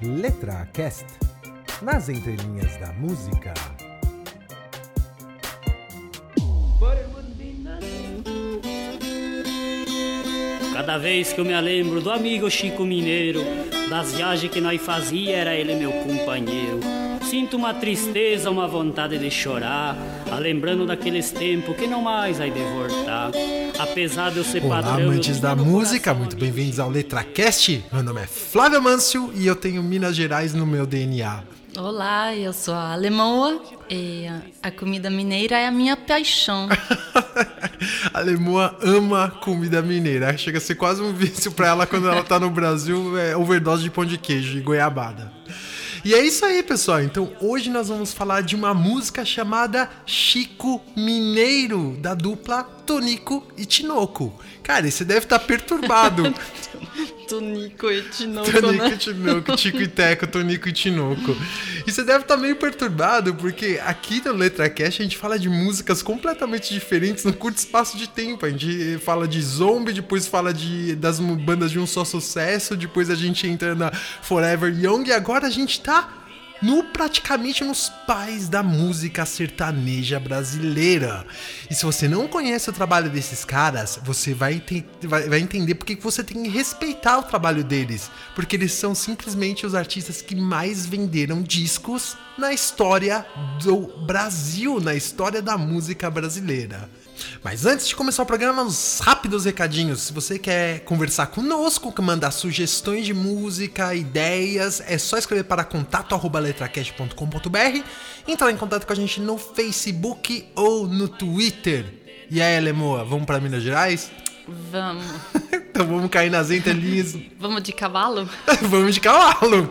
Letra Cast nas entrelinhas da música. Cada vez que eu me lembro do amigo Chico Mineiro, das viagens que nós fazia, era ele meu companheiro. Sinto uma tristeza, uma vontade de chorar, a lembrando daqueles tempos que não mais vai de voltar. Apesar de eu ser Olá, padrão. eu amantes da música, coração muito bem-vindos ao LetraCast. Meu nome é Flávio Mâncio e eu tenho Minas Gerais no meu DNA. Olá, eu sou a Alemoa e a- comida mineira é a minha paixão. a Lemoa ama comida mineira. Chega a ser quase um vício pra ela quando ela tá no Brasil, é overdose de pão de queijo e goiabada. E é isso aí, pessoal. Então, hoje nós vamos falar de uma música chamada Chico Mineiro, da dupla Tonico e Tinoco. Cara, você deve estar perturbado. Tonico e Tinoco, Tonico e né? Tinoco, Tico e Teco, Tonico e Tinoco. E você deve estar meio perturbado, porque aqui no LetraCast a gente fala de músicas completamente diferentes num curto espaço de tempo. A gente fala de zombie, depois fala de, das bandas de um só sucesso, depois a gente entra na Forever Young e agora a gente tá no praticamente nos pais da música sertaneja brasileira. E se você não conhece o trabalho desses caras, você vai, ter- vai, vai entender porque que você tem que respeitar o trabalho deles. Porque eles são simplesmente os artistas que mais venderam discos na história do Brasil, na história da música brasileira. Mas antes de começar o programa, uns rápidos recadinhos. Se você quer conversar conosco, mandar sugestões de música, ideias, é só escrever para contato@letracast.com.br, entrar em contato com a gente no Facebook ou no Twitter. E aí, Lemoa, vamos para Minas Gerais? Vamos. Então vamos cair nas entrelinhas. Vamos de cavalo? vamos de cavalo.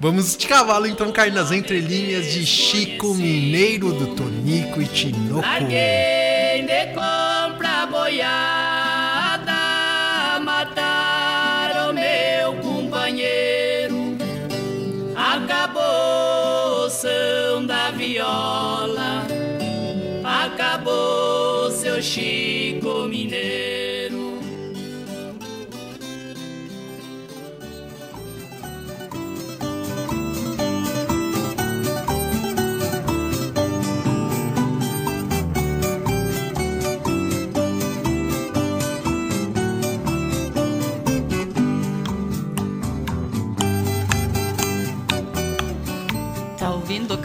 Vamos de cavalo, então, cair nas entrelinhas de Chico Mineiro, do Tonico e Tinoco. Larguei de compra boiada, mataram meu companheiro. Acabou o som da viola, acabou seu Chico Mineiro.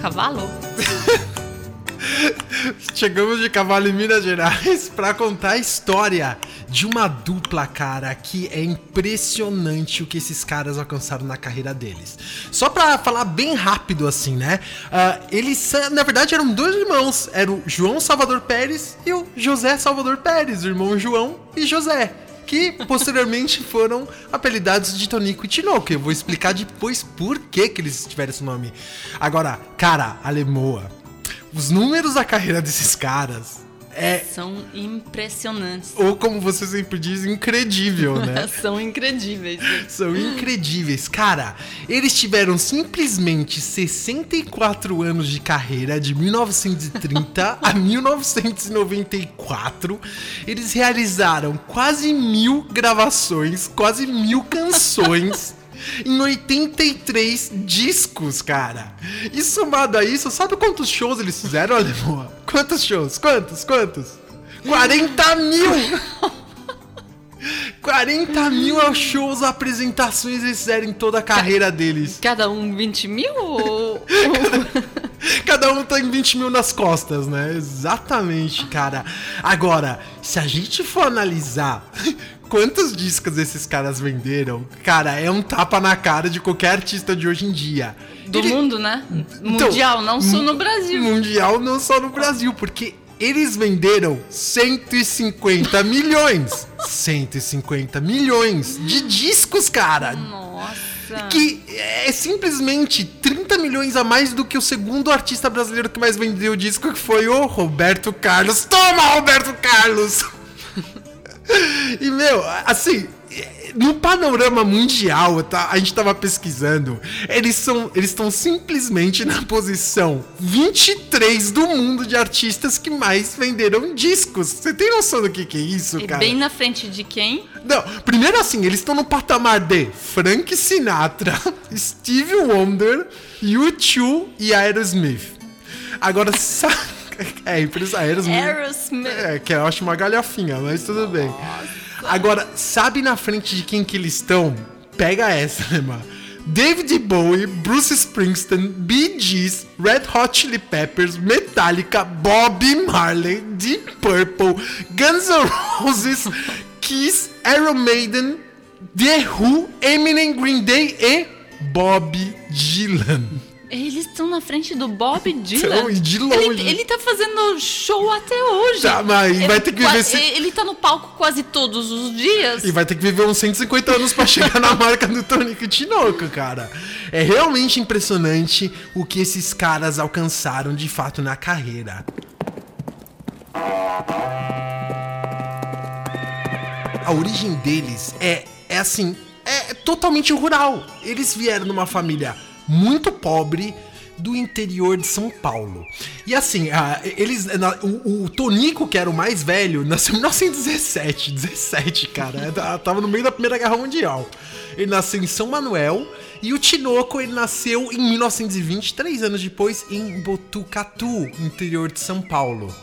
Cavalo? Chegamos de cavalo em Minas Gerais para contar a história de uma dupla, cara, que é impressionante o que esses caras alcançaram na carreira deles. Só pra falar bem rápido assim, né? Ah, eles, na verdade, eram dois irmãos. Era o João Salvador Pérez e o José Salvador Pérez, o irmão João e José. Que posteriormente foram apelidados de Tonico e Tinoco. Eu vou explicar depois por que, que eles tiveram esse nome. Agora, cara, Alemoa, os números da carreira desses caras é, São impressionantes. ou como você sempre diz, incredível, né? São incredíveis. São incredíveis. Cara, eles tiveram simplesmente 64 anos de carreira, de 1930 a 1994. Eles realizaram quase mil gravações, quase mil canções. Em 83 discos, cara. E somado a isso, sabe quantos shows eles fizeram, Alemoa? Quantos shows? Quantos? Quantos? 40 mil! 40 mil shows, apresentações eles fizeram em toda a carreira deles. Cada um 20 mil ou... Cada um tem 20 mil nas costas, né? Exatamente, cara. Agora, se a gente for analisar quantos discos esses caras venderam, cara, é um tapa na cara de qualquer artista de hoje em dia. Do Ele- mundo, né? Então, Mundial, não só no Brasil. Mundial não só no Brasil, porque eles venderam 150 milhões. 150 milhões de discos, cara. Nossa. Que é simplesmente 30 milhões a mais do que o segundo artista brasileiro que mais vendeu disco, que foi o Roberto Carlos. Toma, Roberto Carlos! E, meu, assim, no panorama mundial, tá? A gente tava pesquisando. Eles são, eles estão simplesmente na posição 23 do mundo de artistas que mais venderam discos. Você tem noção do que, que é isso, E cara? bem na frente de quem? Não, primeiro assim, eles estão no patamar de Frank Sinatra, Steve Wonder, U2 e Aerosmith. Agora, sabe... É, empresa Aerosmith. Aerosmith. É, que eu acho uma galhofinha, mas tudo bem. Agora, sabe na frente de quem que eles estão? Pega essa, né, mano? David Bowie, Bruce Springsteen, Bee Gees, Red Hot Chili Peppers, Metallica, Bob Marley, Deep Purple, Guns N' Roses, Kiss, Iron Maiden, The Who, Eminem, Green Day e Bob Dylan. Eles estão na frente do Bob Dylan. De longe. Ele, ele tá fazendo show até hoje. Tá, mas Ele vai ter que viver esse- Ele tá no palco quase todos os dias. E vai ter que viver uns 150 anos pra chegar na marca do Tonico Tinoco, cara. É realmente impressionante o que esses caras alcançaram de fato na carreira. A origem deles é, é assim, é totalmente rural. Eles vieram numa família muito pobre do interior de São Paulo. E assim, ah, eles, na- o, o Tonico, que era o mais velho, nasceu em 1917, 17, cara. Tá- Tava no meio da Primeira Guerra Mundial. Ele nasceu em São Manuel e o Tinoco, ele nasceu em 1920, três anos depois, em Botucatu, interior de São Paulo.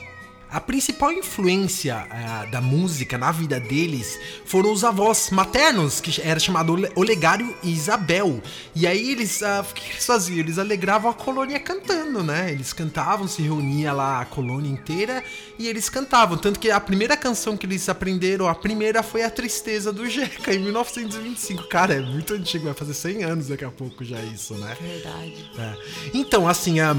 A principal influência ah, da música na vida deles foram os avós maternos, que era chamado Ole- Olegário e Isabel. E aí eles, ah, o que eles faziam? Eles alegravam a colônia cantando, né? Eles cantavam, se reunia lá a colônia inteira e eles cantavam. Tanto que a primeira canção que eles aprenderam, a primeira foi A Tristeza do Jeca, em 1925. Cara, é muito antigo, vai fazer 100 anos daqui a pouco já isso, né? Verdade. É. Então, assim, ah,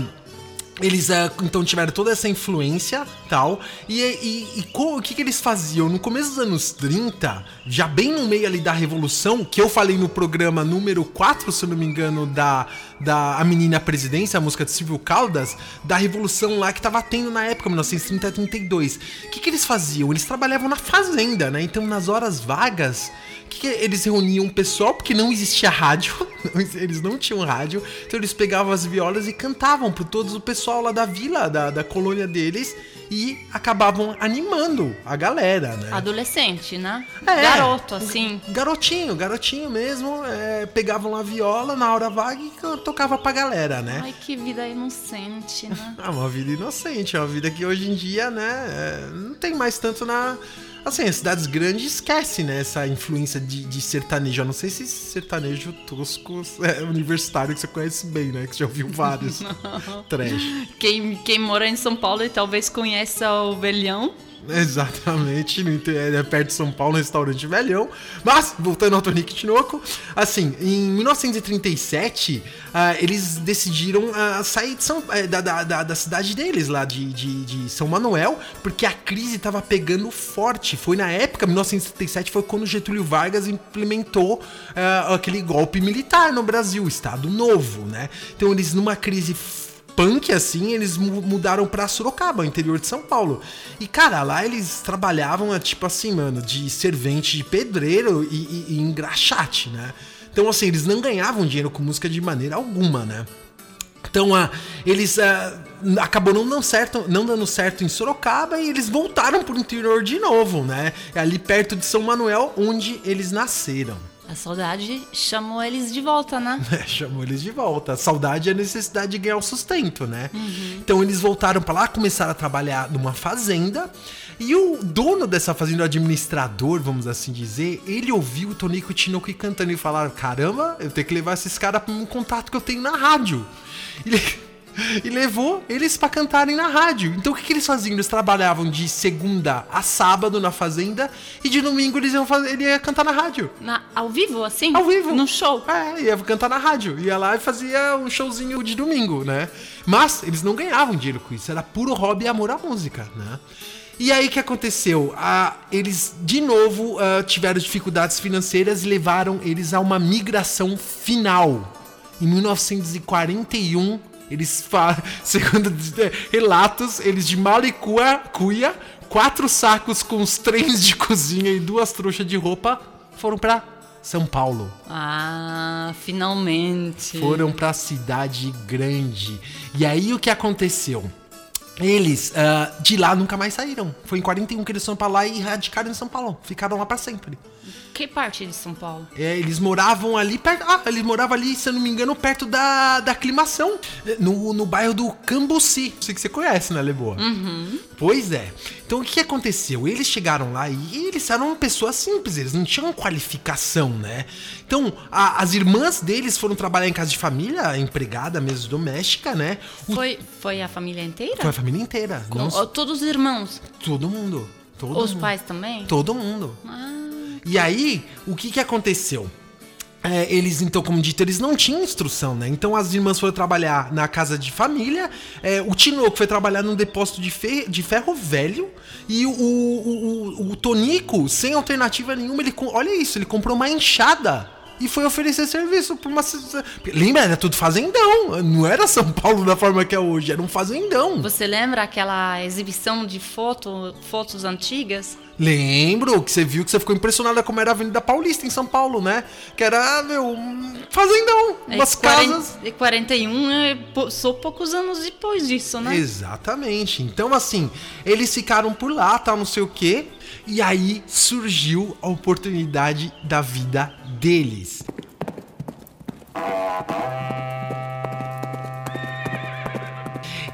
eles ah, então tiveram toda essa influência tal. E, e, e o que, que eles faziam? No começo dos anos 30, já bem no meio ali da Revolução, que eu falei no programa número 4, se eu não me engano, da, da A Menina Presidência, a música de Silvio Caldas, da Revolução lá que tava tendo na época, 1930 32. O que, que eles faziam? Eles trabalhavam na fazenda, né? Então, nas horas vagas. Que, eles reuniam o pessoal, porque não existia rádio, eles não tinham rádio, então eles pegavam as violas e cantavam por todos o pessoal lá da vila, da, da colônia deles, e acabavam animando a galera, né? Adolescente, né? É. Garoto, assim. Garotinho, garotinho mesmo, é, pegavam a viola na hora vaga e tocava pra galera, né? Ai, que vida inocente, né? É uma vida inocente, é uma vida que hoje em dia, né, é, não tem mais tanto na. Assim, as cidades grandes esquecem, né, essa influência de, de sertanejo. Eu não sei se sertanejo tosco é universitário que você conhece bem, né, que você já ouviu vários. Trash. Quem, quem mora em São Paulo e talvez conheça o Velhão. Exatamente, inte- é perto de São Paulo, no restaurante velhão. Mas, voltando ao Tonico Tinoco, assim, em 1937, ah, eles decidiram ah, sair de São, eh, da, da, da, da cidade deles, lá de, de, de São Manuel, porque a crise estava pegando forte. Foi na época, 1937, foi quando Getúlio Vargas implementou ah, aquele golpe militar no Brasil, Estado Novo, né? Então, eles numa crise punk assim, eles mu- mudaram pra Sorocaba, interior de São Paulo. E, cara, lá eles trabalhavam, é, tipo assim, mano, de servente de pedreiro e, e, e engraxate, né? Então, assim, eles não ganhavam dinheiro com música de maneira alguma, né? Então, ah, eles ah, acabou não dando, certo, não dando certo em Sorocaba e eles voltaram pro interior de novo, né? É ali perto de São Manuel, onde eles nasceram. A saudade chamou eles de volta, né? É, chamou eles de volta. A saudade é a necessidade de ganhar o sustento, né? Então eles voltaram pra lá, começaram a trabalhar numa fazenda. E o dono dessa fazenda, o administrador, vamos assim dizer, ele ouviu o Tonico Tinoco cantando e falaram: Caramba, eu tenho que levar esses caras pra um contato que eu tenho na rádio. Ele- E levou eles pra cantarem na rádio. Então o que, que eles faziam? Eles trabalhavam de segunda a sábado na fazenda e de domingo eles iam fazer, ele ia cantar na rádio. Na- ao vivo, assim? Ao vivo. No show. É, ia cantar na rádio. Ia lá e fazia um showzinho de domingo, né? Mas eles não ganhavam dinheiro com isso. Era puro hobby e amor à música, né? E aí o que aconteceu? Ah, eles, de novo, ah, tiveram dificuldades financeiras e levaram eles a uma migração final. Em 1941, eles, fa- segundo relatos, eles de Malicua, Cuia, quatro sacos com os trens de cozinha e duas trouxas de roupa foram pra São Paulo. Ah, finalmente. Foram pra cidade grande. E aí o que aconteceu? Eles uh, de lá nunca mais saíram. Foi em 41 que eles foram pra lá e radicaram em São Paulo. Ficaram lá para sempre. Que parte de São Paulo? É, eles moravam ali perto. Ah, eles moravam ali, se eu não me engano, perto da, da aclimação. No, no bairro do Cambuci. Sei que você conhece, né, Leboa? Uhum. Pois é. Então o que aconteceu? Eles chegaram lá e eles eram pessoas simples, eles não tinham qualificação, né? Então a, as irmãs deles foram trabalhar em casa de família, empregada mesmo doméstica, né? O... Foi, foi a família inteira? Foi a família inteira. Com, não... Todos os irmãos? Todo mundo. Todo os mundo. pais também? Todo mundo. Ah. E aí, o que que aconteceu? É, eles, então, como dito, eles não tinham instrução, né? Então as irmãs foram trabalhar na casa de família, é, o Tinoco foi trabalhar num depósito de, de ferro velho, e o, o, o, o, Tonico, sem alternativa nenhuma, ele olha isso, ele comprou uma enxada e foi oferecer serviço pra uma. Lembra? Era tudo fazendão. Não era São Paulo da forma que é hoje, era um fazendão. Você lembra aquela exibição de foto, fotos antigas? Lembro que você viu que você ficou impressionada como era a Avenida Paulista em São Paulo, né? Que era, meu, fazendão, é, umas é, casas. E 41 é, sou poucos anos depois disso, né? Exatamente. Então, assim, eles ficaram por lá, tal, não sei o quê. E aí surgiu a oportunidade da vida deles.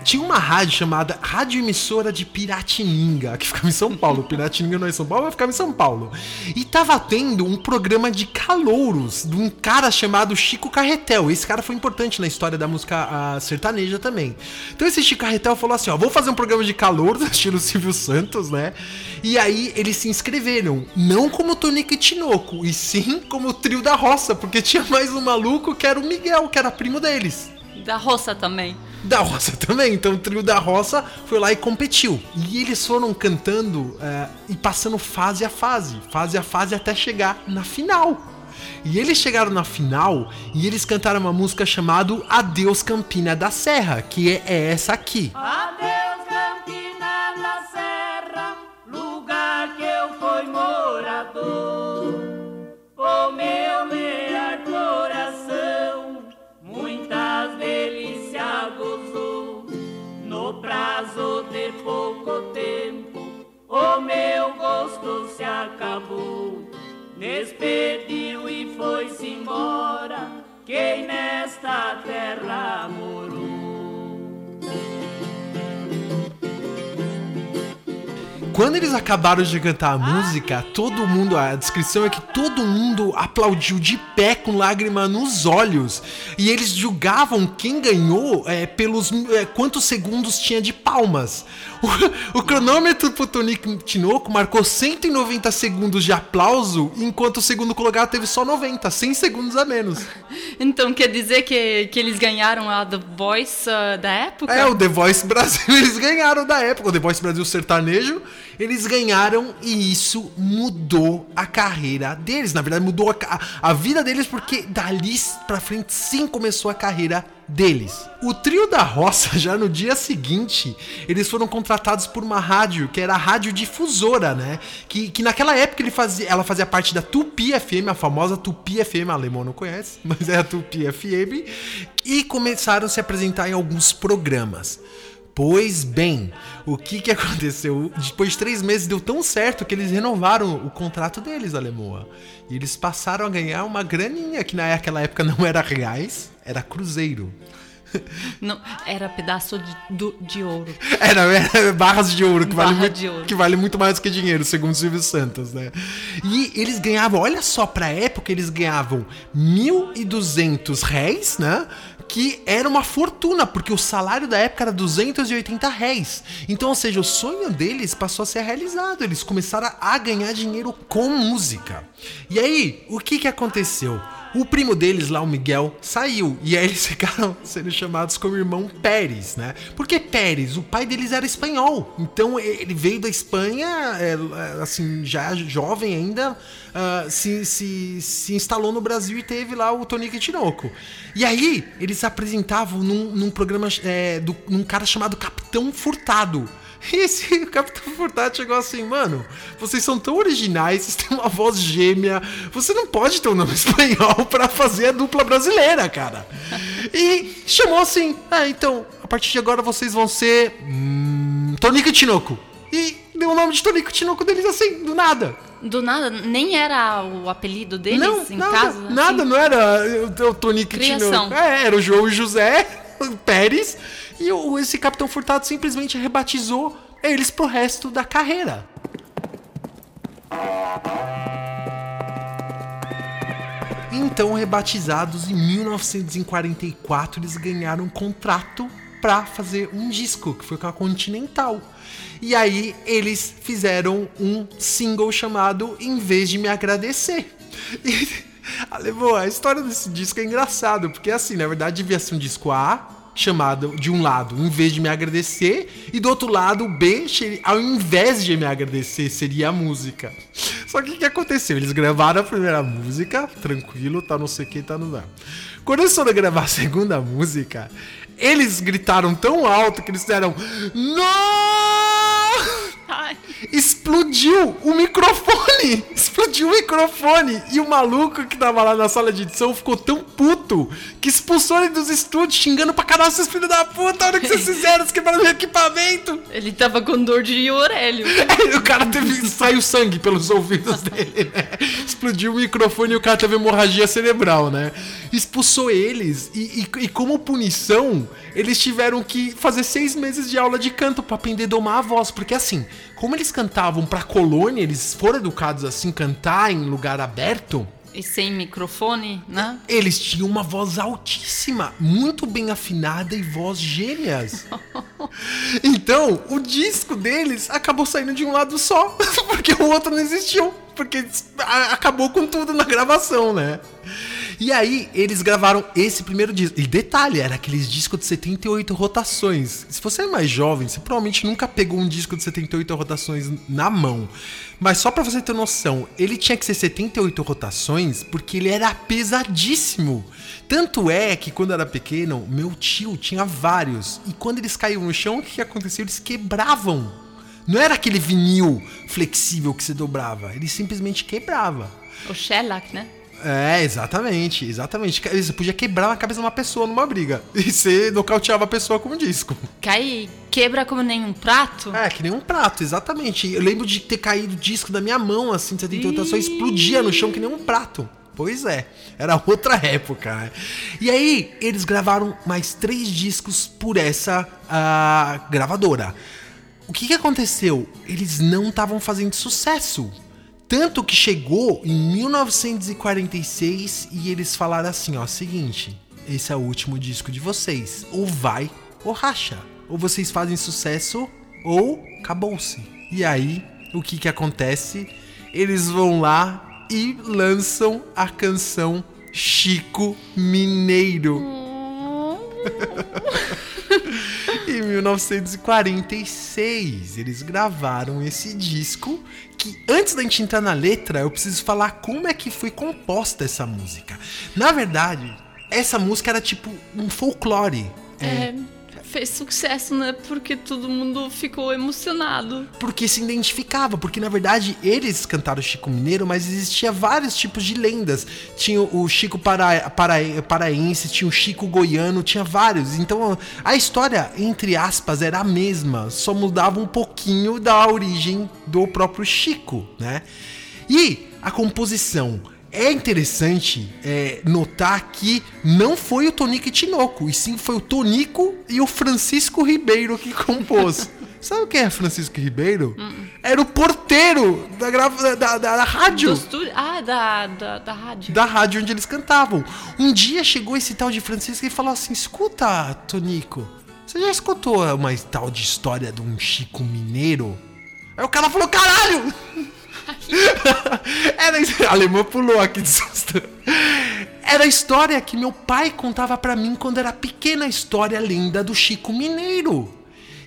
Tinha uma rádio chamada Rádio Emissora de Piratininga, que ficava em São Paulo. Piratininga não é São Paulo, mas ficava em São Paulo. E tava tendo um programa de calouros de um cara chamado Chico Carretel. Esse cara foi importante na história da música sertaneja também. Então esse Chico Carretel falou assim: ó, vou fazer um programa de calouros, estilo Silvio Santos, né? E aí eles se inscreveram, não como Tonico e Tinoco, e sim como o trio da roça, porque tinha mais um maluco que era o Miguel, que era primo deles. Da roça também da roça também. Então o trio da roça foi lá e competiu. E eles foram cantando é, e passando fase a fase, fase a fase até chegar na final. E eles chegaram na final e eles cantaram uma música chamada Adeus Campina da Serra, que é, é essa aqui. Adeus pouco tempo, o meu gosto se acabou. Despediu e foi-se embora, quem nesta terra morou. Quando eles acabaram de cantar a música, todo mundo, a descrição é que todo mundo aplaudiu de pé com lágrima nos olhos. E eles julgavam quem ganhou é, pelos é, quantos segundos tinha de palmas. O, o cronômetro pro Tonico Tinoco marcou 190 segundos de aplauso, enquanto o segundo colocado teve só 90, 100 segundos a menos. Então quer dizer que, que eles ganharam a The Voice uh, da época? É, o The Voice Brasil eles ganharam da época. O The Voice Brasil sertanejo eles ganharam e isso mudou a carreira deles. Na verdade, mudou a, a vida deles porque dali pra frente sim começou a carreira deles. O trio da roça, já no dia seguinte, eles foram contratados por uma rádio, que era a Rádio Difusora, né? Que, que naquela época ele fazia, ela fazia parte da Tupi FM, a famosa Tupi FM, alemão não conhece, mas é a Tupi FM, e começaram a se apresentar em alguns programas. Pois bem, o que que aconteceu? Depois de três meses deu tão certo que eles renovaram o contrato deles, Alemoa. E eles passaram a ganhar uma graninha, que naquela época não era reais, era cruzeiro. Não, era pedaço de, do, de ouro. Era, era, barras de ouro, que, Barra vale, de muito, ouro. que vale muito mais do que dinheiro, segundo o Silvio Santos, né? E eles ganhavam, olha só, pra época eles ganhavam 1.200 réis, né? que era uma fortuna, porque o salário da época era 280 réis. Então, ou seja, o sonho deles passou a ser realizado. Eles começaram a ganhar dinheiro com música. E aí, o que que aconteceu? O primo deles lá, o Miguel, saiu. E aí eles ficaram sendo chamados como irmão Pérez, né? Porque Pérez, o pai deles era espanhol. Então ele veio da Espanha, é, assim, já jovem ainda, uh, se, se, se instalou no Brasil e teve lá o Tonico e Tinoco. E aí eles se apresentavam num, num programa, é, do, num cara chamado Capitão Furtado E esse Capitão Furtado chegou assim, mano, vocês são tão originais, vocês têm uma voz gêmea, você não pode ter um nome espanhol pra fazer a dupla brasileira, cara. E chamou assim, ah, então, a partir de agora vocês vão ser hum, Tonico e Tinoco. E deu o nome de Tonico e Tinoco deles assim, do nada. Do nada, nem era o apelido deles não, em nada, casa? nada, assim? não era o, o Tonico e. Tinoco. É, era o João José Pérez. E o, esse Capitão Furtado simplesmente rebatizou eles pro resto da carreira. Então, rebatizados em 1944, eles ganharam um contrato pra fazer um disco, que foi com a Continental. E aí eles fizeram um single chamado Em vez de me agradecer. E, Alemão, a história desse disco é engraçado, porque assim, na verdade devia ser um disco A, chamado de um lado, em vez de me agradecer, e do outro lado, o B, ao invés de me agradecer, seria a música. Só que o que aconteceu? Eles gravaram a primeira música, tranquilo, tá não sei o que, tá no nada. Quando eles foram gravar a segunda música, eles gritaram tão alto que eles fizeram Não! Explodiu o microfone! Explodiu o microfone! E o maluco que tava lá na sala de edição ficou tão puto que expulsou ele dos estúdios, xingando pra caralho, seus filhos da puta, olha o que vocês fizeram, vocês quebraram meu equipamento! ele tava com dor de orelho. Aí o cara teve. saiu sangue pelos ouvidos dele, né? Explodiu o microfone e o cara teve hemorragia cerebral, né? Expulsou eles e, e- e como punição, eles tiveram que fazer seis meses de aula de canto pra aprender a domar a voz. Porque assim, como eles cantavam pra colônia, eles foram educados assim, cantar em lugar aberto. E sem microfone, né? Eles tinham uma voz altíssima, muito bem afinada e voz gêmeas. Então, o disco deles acabou saindo de um lado só, porque o outro não existiu, porque acabou com tudo na gravação, né? E aí, eles gravaram esse primeiro disco. E detalhe, era aqueles discos de 78 rotações. Se você é mais jovem, você provavelmente nunca pegou um disco de 78 rotações na mão. Mas só pra você ter noção, ele tinha que ser 78 rotações porque ele era pesadíssimo. Tanto é que quando era pequeno, meu tio tinha vários. E quando eles caíam no chão, o que acontecia? Eles quebravam. Não era aquele vinil flexível que se dobrava, ele simplesmente quebrava. O shellac, né? É, exatamente, exatamente. Você podia quebrar na cabeça de uma pessoa numa briga. E você nocauteava a pessoa com um disco. Cai, quebra como nenhum prato. É, que nem um prato, exatamente. Eu lembro de ter caído o disco da minha mão, assim, de 78 só explodia no chão que nem um prato. Pois é, era outra época. né? E aí, eles gravaram mais três discos por essa ah, gravadora. O que, que aconteceu? Eles não estavam fazendo sucesso. Tanto que chegou em 1946 e eles falaram assim: ó, seguinte, esse é o último disco de vocês. Ou vai ou racha. Ou vocês fazem sucesso ou acabou-se. E aí, o que que acontece? Eles vão lá e lançam a canção Chico Mineiro. Em 1946, eles gravaram esse disco. Que antes da gente entrar na letra, eu preciso falar como é que foi composta essa música. Na verdade, essa música era tipo um folclore. É, fez sucesso, né? Porque todo mundo ficou emocionado. Porque se identificava, porque na verdade eles cantaram Chico Mineiro, mas existia vários tipos de lendas. Tinha o Chico para, para, paraense, tinha o Chico goiano, tinha vários. Então a história, entre aspas, era a mesma, só mudava um pouquinho da origem do próprio Chico, né? E a composição. É interessante é, notar que não foi o Tonico e Tinoco, e sim foi o Tonico e o Francisco Ribeiro que compôs. Sabe quem é Francisco Ribeiro? Era o porteiro da, grava- da, da- da rádio. Ah, da, da, da rádio. Da rádio onde eles cantavam. Um dia chegou esse tal de Francisco e falou assim: Escuta, Tonico, você já escutou uma tal de história de um Chico Mineiro? Aí o cara falou: Caralho! Era. A alemã pulou aqui de susto. Era a história que meu pai contava pra mim quando era pequena, a história lenda do Chico Mineiro.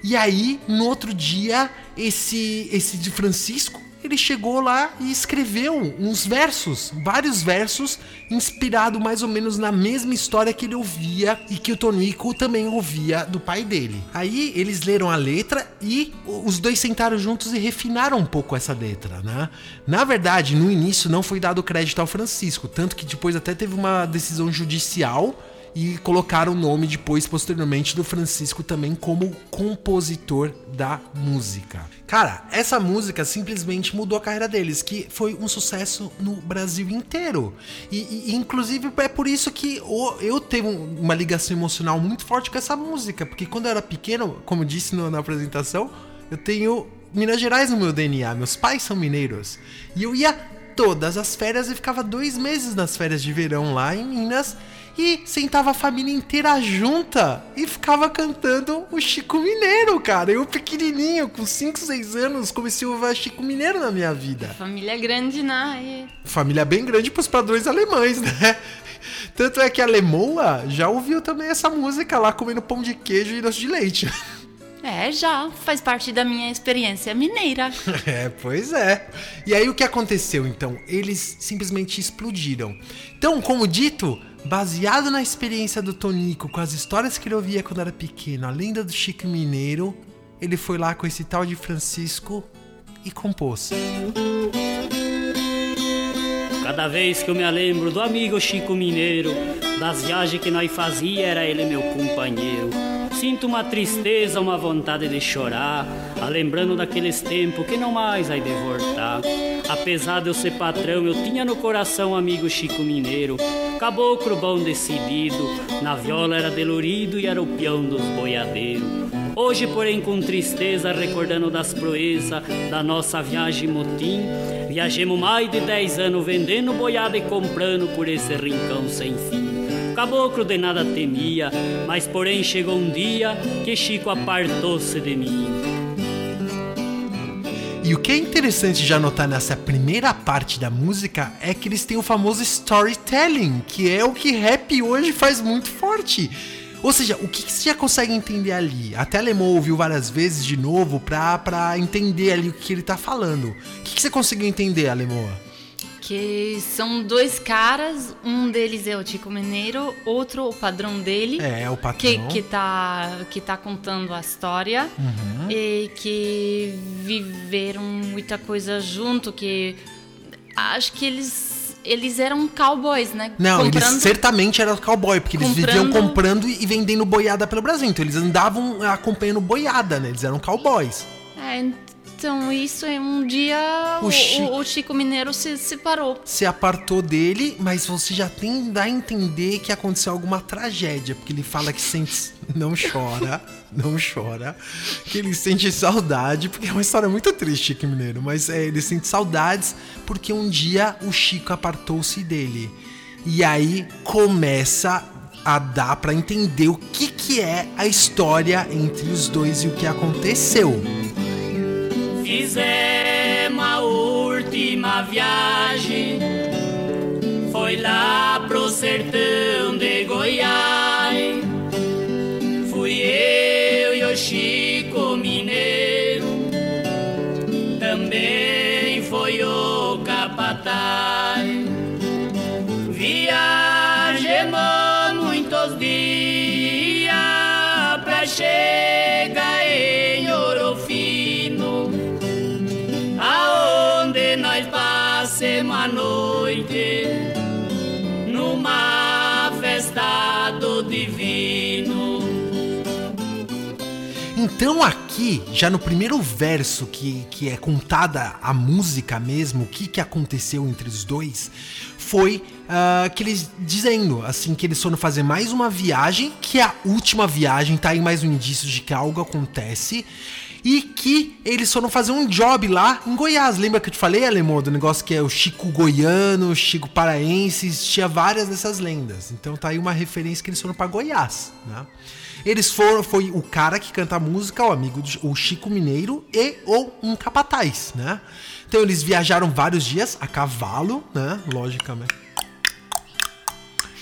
E aí, no outro dia, esse esse de Francisco, ele chegou lá e escreveu uns versos, vários versos, inspirado mais ou menos na mesma história que ele ouvia e que o Tonico também ouvia do pai dele. Aí eles leram a letra e os dois sentaram juntos e refinaram um pouco essa letra, né? Na verdade, no início não foi dado crédito ao Francisco, tanto que depois até teve uma decisão judicial e colocaram o nome depois, posteriormente, do Francisco também como compositor da música. Cara, essa música simplesmente mudou a carreira deles, que foi um sucesso no Brasil inteiro. E, e inclusive é por isso que eu tenho uma ligação emocional muito forte com essa música, porque quando eu era pequeno, como disse no, na apresentação, eu tenho Minas Gerais no meu DNA, meus pais são mineiros. E eu ia todas as férias e ficava dois meses nas férias de verão lá em Minas e sentava a família inteira junta e ficava cantando o Chico Mineiro, cara. Eu pequenininho, com 5, 6 anos, comecei a ouvir Chico Mineiro na minha vida. Família grande, né? Família bem grande pros padrões alemães, né? Tanto é que a Lemoa já ouviu também essa música lá comendo pão de queijo e doce de leite. É, já faz parte da minha experiência mineira. É, pois é. E aí o que aconteceu então? Eles simplesmente explodiram. Então, como dito, baseado na experiência do Tonico com as histórias que ele ouvia quando era pequeno, a lenda do Chico Mineiro, ele foi lá com esse tal de Francisco e compôs. Cada vez que eu me lembro do amigo Chico Mineiro, das viagens que nós fazia, era ele meu companheiro. Sinto uma tristeza, uma vontade de chorar, a lembrando daqueles tempos que não mais vai de voltar. Apesar de eu ser patrão, eu tinha no coração amigo Chico Mineiro, caboclo bom decidido, na viola era delorido e era o peão dos boiadeiros. Hoje, porém, com tristeza, recordando das proezas da nossa viagem motim, viajemos mais de dez anos vendendo boiada e comprando por esse rincão sem fim caboclo de nada temia, mas porém chegou um dia que Chico apartou-se de mim. E o que é interessante já notar nessa primeira parte da música é que eles têm o famoso storytelling, que é o que rap hoje faz muito forte. Ou seja, o que, você já consegue entender ali? Até Alemão ouviu várias vezes de novo pra, pra entender ali o que ele tá falando. O que, que você conseguiu entender, Alemoa? Que são dois caras, um deles é o Tico Mineiro, outro o padrão dele. É, é o patrão. Que, que, tá, que tá contando a história uhum. e que viveram muita coisa junto, que acho que eles eles eram cowboys, né? Não, comprando, eles certamente eram cowboy, porque eles viviam comprando e vendendo boiada pelo Brasil. Então eles andavam acompanhando boiada, né? Eles eram cowboys. É, então, isso é um dia o, Chico, o, o Chico Mineiro se separou. Se apartou dele, mas você já tem dá a entender que aconteceu alguma tragédia, porque ele fala que sente. Não chora, não chora. Que ele sente saudade, porque é uma história muito triste, Chico Mineiro, mas é, ele sente saudades porque um dia o Chico apartou-se dele. E aí começa a dar para entender o que, que é a história entre os dois e o que aconteceu. Fizemos a última viagem, foi lá pro sertão de Goiás. Fui eu e o Chico Mineiro, também foi o capataz. Então aqui, já no primeiro verso que, que é contada a música mesmo, o que, que aconteceu entre os dois, foi uh, que eles dizendo assim que eles foram fazer mais uma viagem, que é a última viagem, tá aí mais um indício de que algo acontece e que eles foram fazer um job lá em Goiás. Lembra que eu te falei, Alemão, do negócio que é o Chico Goiano, Chico Paraense, tinha várias dessas lendas. Então tá aí uma referência que eles foram para Goiás, né? Eles foram, foi o cara que canta a música, o amigo do o Chico Mineiro e ou um capataz, né? Então eles viajaram vários dias a cavalo, né? Logicamente.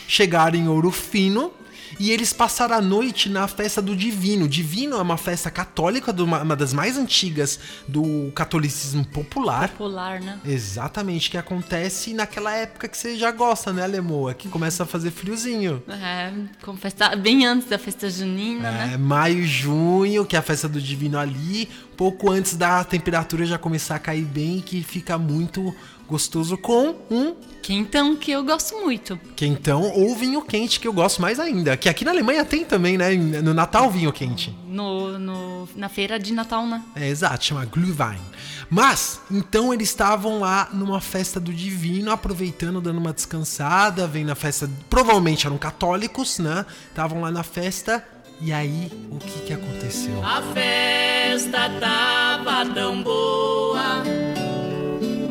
Chegaram em Ouro Fino e eles passaram a noite na festa do Divino. Divino é uma festa católica, uma das mais antigas do catolicismo popular. Popular, né? Exatamente, que acontece naquela época que você já gosta, né, Lemoa? Que começa a fazer friozinho. É, festa, bem antes da festa junina, é, né? Maio, junho, que é a festa do Divino ali, pouco antes da temperatura já começar a cair bem, que fica muito gostoso com um quentão que eu gosto muito. Quentão ou vinho quente que eu gosto mais ainda. Que aqui na Alemanha tem também, né? No Natal vinho quente. No, no na feira de Natal, né? É, exato, chama Glühwein. Mas, então eles estavam lá numa festa do divino, aproveitando, dando uma descansada, vem na festa, provavelmente eram católicos, né? Estavam lá na festa e aí, o que que aconteceu? A festa tava tão boa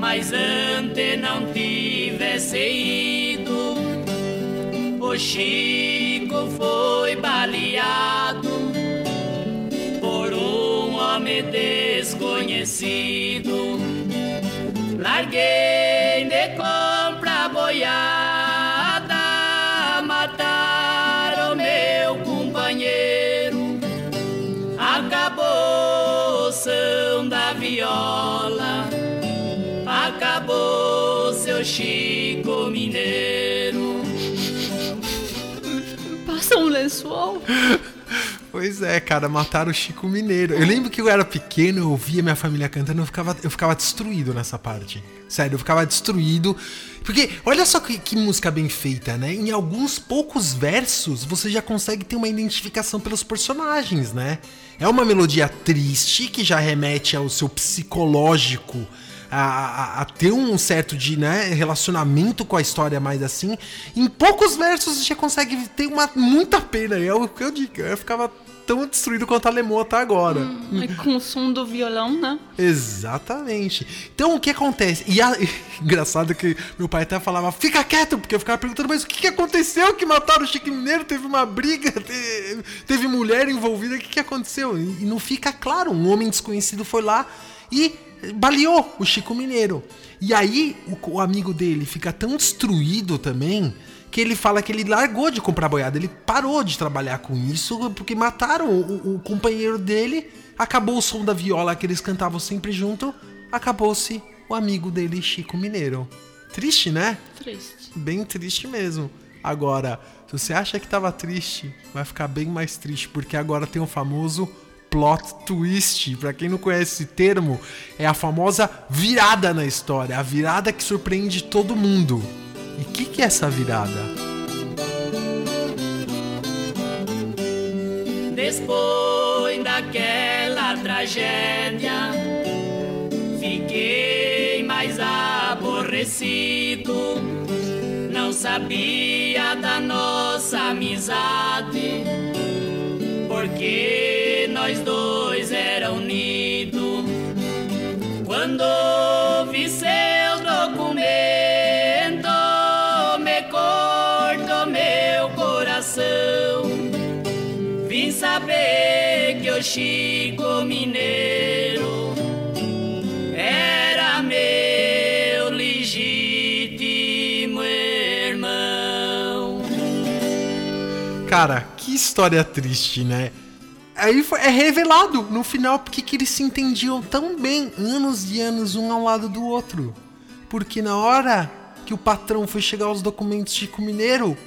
mas antes não tivesse ido, o Chico foi baleado por um homem desconhecido. Larguei de compra boiada, Lençol. Pois é, cara, mataram o Chico Mineiro. Eu lembro que eu era pequeno, eu ouvia minha família cantando, eu ficava, eu ficava destruído nessa parte. Sério, eu ficava destruído. Porque, olha só que, que, música bem feita, né? Em alguns poucos versos, você já consegue ter uma identificação pelos personagens, né? É uma melodia triste que já remete ao seu psicológico a, a, a, ter um certo de né, relacionamento com a história mais assim, em poucos versos já consegue ter uma muita pena. É o que eu digo. Eu ficava tão destruído quanto a Lemon até agora. Hum, com o som do violão, né? Exatamente. Então o que acontece? E a... engraçado que meu pai até falava, fica quieto, porque eu ficava perguntando, mas o que, aconteceu que mataram o Chico Mineiro? Teve uma briga, teve, teve mulher envolvida, o que, que aconteceu? E não fica claro, um homem desconhecido foi lá e baleou o Chico Mineiro. E aí o, o, amigo dele fica tão destruído também que ele fala que ele largou de comprar boiada, ele parou de trabalhar com isso porque mataram o, o companheiro dele, acabou o som da viola que eles cantavam sempre junto, acabou-se o amigo dele, Chico Mineiro. Triste, né? Triste. Bem triste mesmo. Agora, se você acha que tava triste, vai ficar bem mais triste, porque agora tem o famoso plot twist. Para quem não conhece esse termo, é a famosa virada na história, a virada que surpreende todo mundo. E o que, que é essa virada? Depois daquela tragédia, fiquei mais aborrecido. Não sabia da nossa amizade, porque nós dois era unido. Quando vi seu documento, me cortou meu coração. Vim saber que o Chico Mineiro era meu legítimo irmão. Cara, que história triste, né? Aí foi, é revelado no final porque que eles se entendiam tão bem, anos e anos, um ao lado do outro. Porque na hora que o patrão foi chegar aos documentos de Chico Mineiro,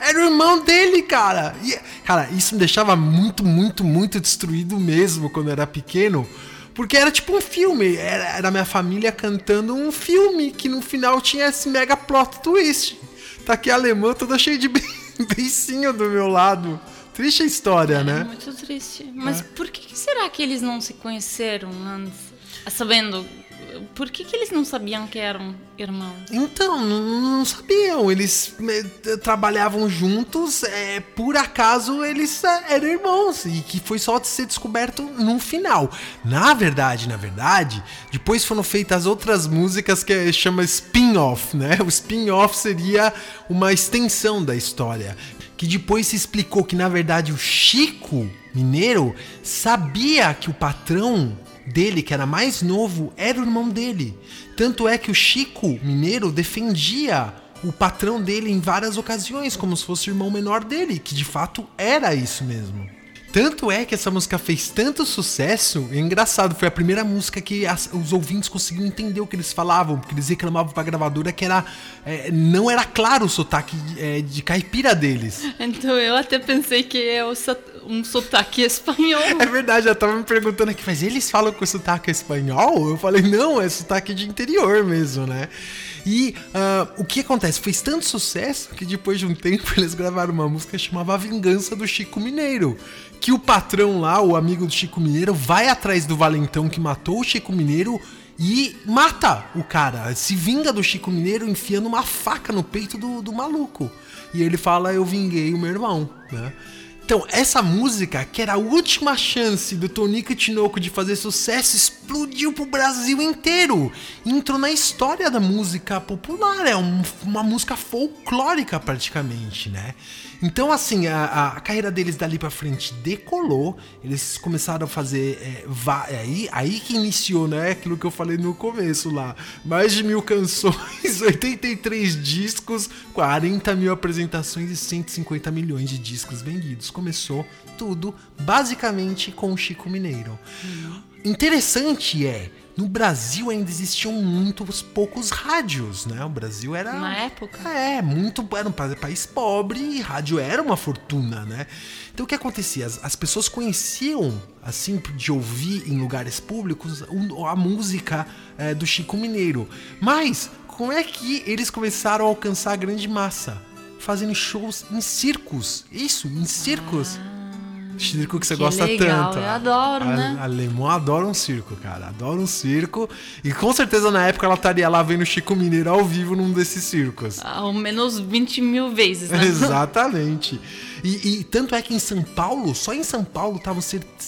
era o irmão dele, cara. E, cara, isso me deixava muito, muito, muito destruído mesmo quando era pequeno. Porque era tipo um filme. Era, era minha família cantando um filme que no final tinha esse mega plot twist. Tá aqui alemão toda cheio de beicinho do meu lado. Triste a história, é, né? Muito triste. Mas é. por que, será que eles não se conheceram antes? Sabendo. Por que, que eles não sabiam que eram irmãos? Então, não, não sabiam. Eles eh, trabalhavam juntos, é, por acaso eles é, eram irmãos. E que foi só de ser descoberto no final. Na verdade, na verdade, depois foram feitas outras músicas que chama spin-off, né? O spin-off seria uma extensão da história que depois se explicou que na verdade o Chico Mineiro sabia que o patrão dele, que era mais novo, era o irmão dele. Tanto é que o Chico Mineiro defendia o patrão dele em várias ocasiões, como se fosse o irmão menor dele, que de fato era isso mesmo. Tanto é que essa música fez tanto sucesso, é engraçado, foi a primeira música que as, os ouvintes conseguiam entender o que eles falavam, porque eles reclamavam pra gravadora que era, é, não era claro o sotaque é, de caipira deles. Então eu até pensei que é um sotaque espanhol. É verdade, eu tava me perguntando aqui, mas eles falam com sotaque espanhol? Eu falei, não, é sotaque de interior mesmo, né? E uh, o que acontece? Fez tanto sucesso que depois de um tempo eles gravaram uma música que chamava A Vingança do Chico Mineiro. Que o patrão lá, o amigo do Chico Mineiro, vai atrás do valentão que matou o Chico Mineiro e mata o cara. Se vinga do Chico Mineiro enfiando uma faca no peito do, do maluco. E ele fala: Eu vinguei o meu irmão, né? Então, essa música, que era a última chance do Tonico Tinoco de fazer sucesso, explodiu pro Brasil inteiro. Entrou na história da música popular, é um, uma música folclórica praticamente, né? Então, assim, a, a, carreira deles dali pra frente decolou. Eles começaram a fazer. É, é, aí, aí que iniciou, né? Aquilo que eu falei no começo lá. Mais de mil canções, 83 discos, 40 mil apresentações e 150 milhões de discos vendidos. Começou tudo basicamente com o Chico Mineiro. Hum. Interessante é no Brasil ainda existiam muitos poucos rádios, né? O Brasil era. Na época? É, muito. Era um país pobre e rádio era uma fortuna, né? Então o que acontecia? As, as pessoas conheciam, assim, de ouvir em lugares públicos a música é, do Chico Mineiro. Mas como é que eles começaram a alcançar a grande massa? Fazendo shows em circos. Isso, em circos. Ah. Circo que você que gosta legal, tanto. Eu adoro, a, né? Alemão adora um circo, cara. Adora um circo. E com certeza na época ela estaria lá vendo Chico Mineiro ao vivo num desses circos. Ao menos 20 mil vezes, né? Exatamente. E, e, tanto é que em São Paulo, só em São Paulo, estavam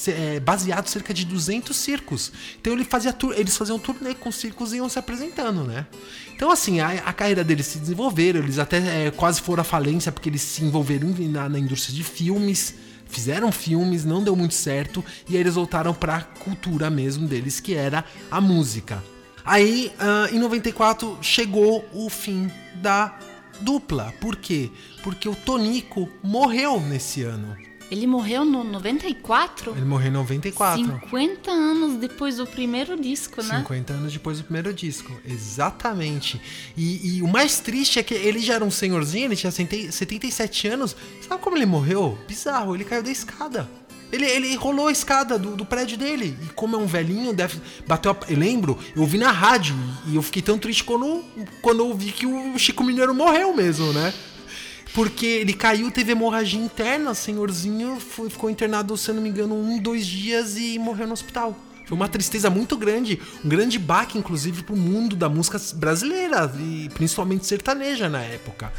é, baseados cerca de 200 circos. Então ele fazia eles faziam turnê com circos e iam se apresentando, né? Então, assim, a, a carreira deles se desenvolveram, eles até é, quase foram à falência porque eles se envolveram na, na indústria de filmes fizeram filmes, não deu muito certo, e aí eles voltaram pra cultura mesmo deles, que era a música. Aí, uh, em 94, chegou o fim da dupla. Por quê? Porque o Tonico morreu nesse ano. Ele morreu no 94? Ele morreu em 94. 50 anos depois do primeiro disco, né? 50 anos depois do primeiro disco, exatamente. E, e, o mais triste é que ele já era um senhorzinho, ele tinha 77 anos. Sabe como ele morreu? Bizarro, ele caiu da escada. Ele, ele rolou a escada do, do prédio dele. E como é um velhinho, deve. Bateu a, Eu lembro, eu ouvi na rádio. E eu fiquei tão triste quando, quando eu vi que o Chico Mineiro morreu mesmo, né? Porque ele caiu, teve hemorragia interna, senhorzinho foi, ficou internado, se não me engano, um, dois dias e morreu no hospital. Foi uma tristeza muito grande, um grande baque, inclusive, pro mundo da música brasileira, e principalmente sertaneja na época.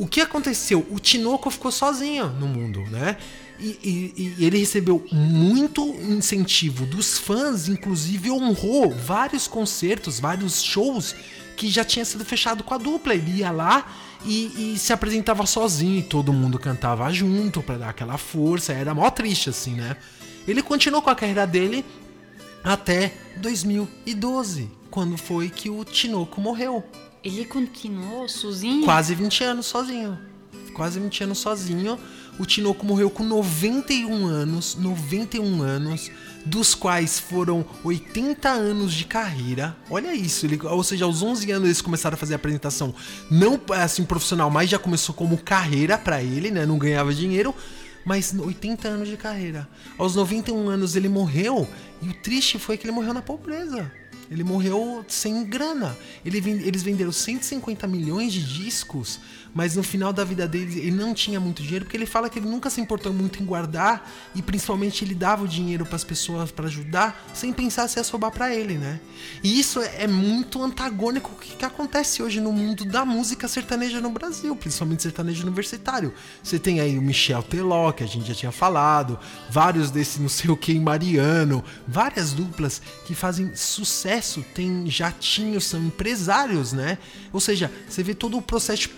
O que aconteceu? O Tinoco ficou sozinho no mundo, né? E, e, e, ele recebeu muito incentivo dos fãs, inclusive honrou vários concertos, vários shows que já tinha sido fechado com a dupla. Ele ia lá e, e se apresentava sozinho e todo mundo cantava junto para dar aquela força. Era mó triste assim, né? Ele continuou com a carreira dele até 2012, quando foi que o Tinoco morreu. Ele continuou sozinho? Quase 20 anos sozinho. Quase 20 anos sozinho. O Tinoco morreu com 91 anos. 91 anos dos quais foram 80 anos de carreira. Olha isso, ele, ou seja, aos 11 anos eles começaram a fazer a apresentação não assim profissional, mas já começou como carreira para ele, né? Não ganhava dinheiro, mas 80 anos de carreira. Aos 91 anos ele morreu e o triste foi que ele morreu na pobreza. Ele morreu sem grana. Ele, eles venderam 150 milhões de discos mas no final da vida dele ele não tinha muito dinheiro, porque ele fala que ele nunca se importou muito em guardar e principalmente ele dava o dinheiro para as pessoas para ajudar, sem pensar se ia sobrar para ele, né? E isso é muito antagônico com o que acontece hoje no mundo da música sertaneja no Brasil, principalmente sertanejo universitário. Você tem aí o Michel Teló, que a gente já tinha falado, vários desses não sei o que Mariano, várias duplas que fazem sucesso, tem jatinhos, são empresários, né? Ou seja, você vê todo o processo de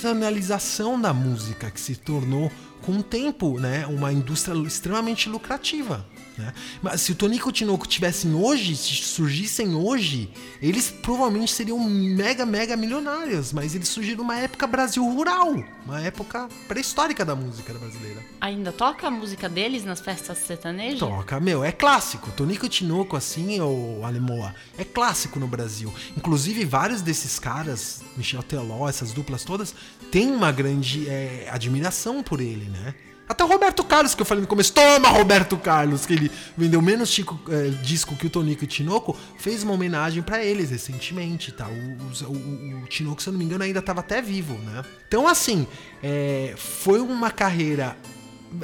profissionalização da música que se tornou com o tempo, né, uma indústria extremamente lucrativa. Né? Mas se o Tonico e o Tinoco tivessem hoje, se surgissem hoje, eles provavelmente seriam mega, mega milionários. Mas eles surgiram numa época Brasil rural, uma época pré-histórica da música brasileira. Ainda toca a música deles nas festas sertanejas? Toca, meu, é clássico. Tonico e Tinoco, assim, ou Alemoa, é clássico no Brasil. Inclusive, vários desses caras, Michel Teló, essas duplas todas, têm uma grande é, admiração por ele, né? Até o Roberto Carlos, que eu falei no começo, toma Roberto Carlos, que ele vendeu menos chico, é, disco que o Tonico e o Tinoco, fez uma homenagem para eles recentemente, tá? O, o, o, o, Tinoco, se eu não me engano, ainda tava até vivo, né? Então, assim, é, foi uma carreira,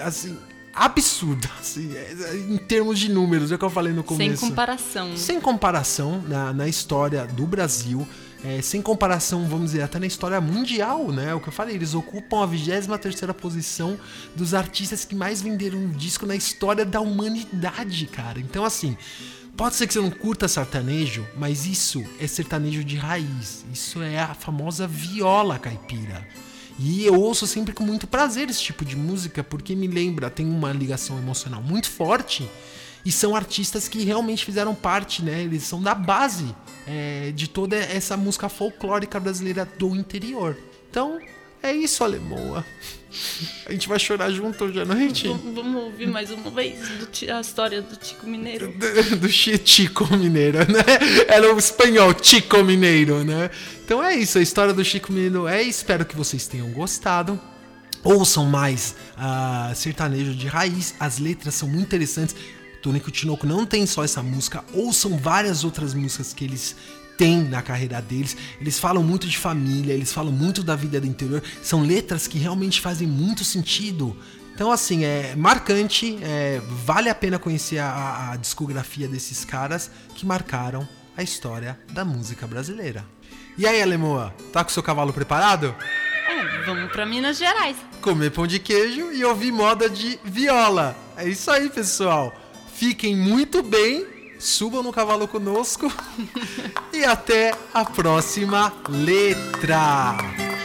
assim, absurda, assim, é, em termos de números, é o que eu falei no começo. Sem comparação. Sem comparação na, na história do Brasil é, sem comparação, vamos dizer, até na história mundial, né? O que eu falei, eles ocupam a 23 posição dos artistas que mais venderam um disco na história da humanidade, cara. Então, assim, pode ser que você não curta sertanejo, mas isso é sertanejo de raiz. Isso é a famosa viola caipira. E eu ouço sempre com muito prazer esse tipo de música, porque me lembra, tem uma ligação emocional muito forte e são artistas que realmente fizeram parte, né? Eles são da base é, de toda essa música folclórica brasileira do interior. Então, é isso, Alemoa. A gente vai chorar junto hoje à noite? Vamos ouvir mais uma vez a história do Chico Mineiro. Do, do Chico Mineiro, né? Era o espanhol Chico Mineiro, né? Então é isso, a história do Chico Mineiro é. Espero que vocês tenham gostado. Ouçam mais uh, sertanejo de raiz, as letras são muito interessantes. Tonico Tinoco não tem só essa música, ouçam várias outras músicas que eles têm na carreira deles. Eles falam muito de família, eles falam muito da vida do interior. São letras que realmente fazem muito sentido. Então, assim, é marcante, é, vale a pena conhecer a, a discografia desses caras que marcaram a história da música brasileira. E aí, Alemoa, tá com seu cavalo preparado? É, vamos para Minas Gerais. Comer pão de queijo e ouvir moda de viola. É isso aí, pessoal. Fiquem muito bem, subam no cavalo conosco e até a próxima letra.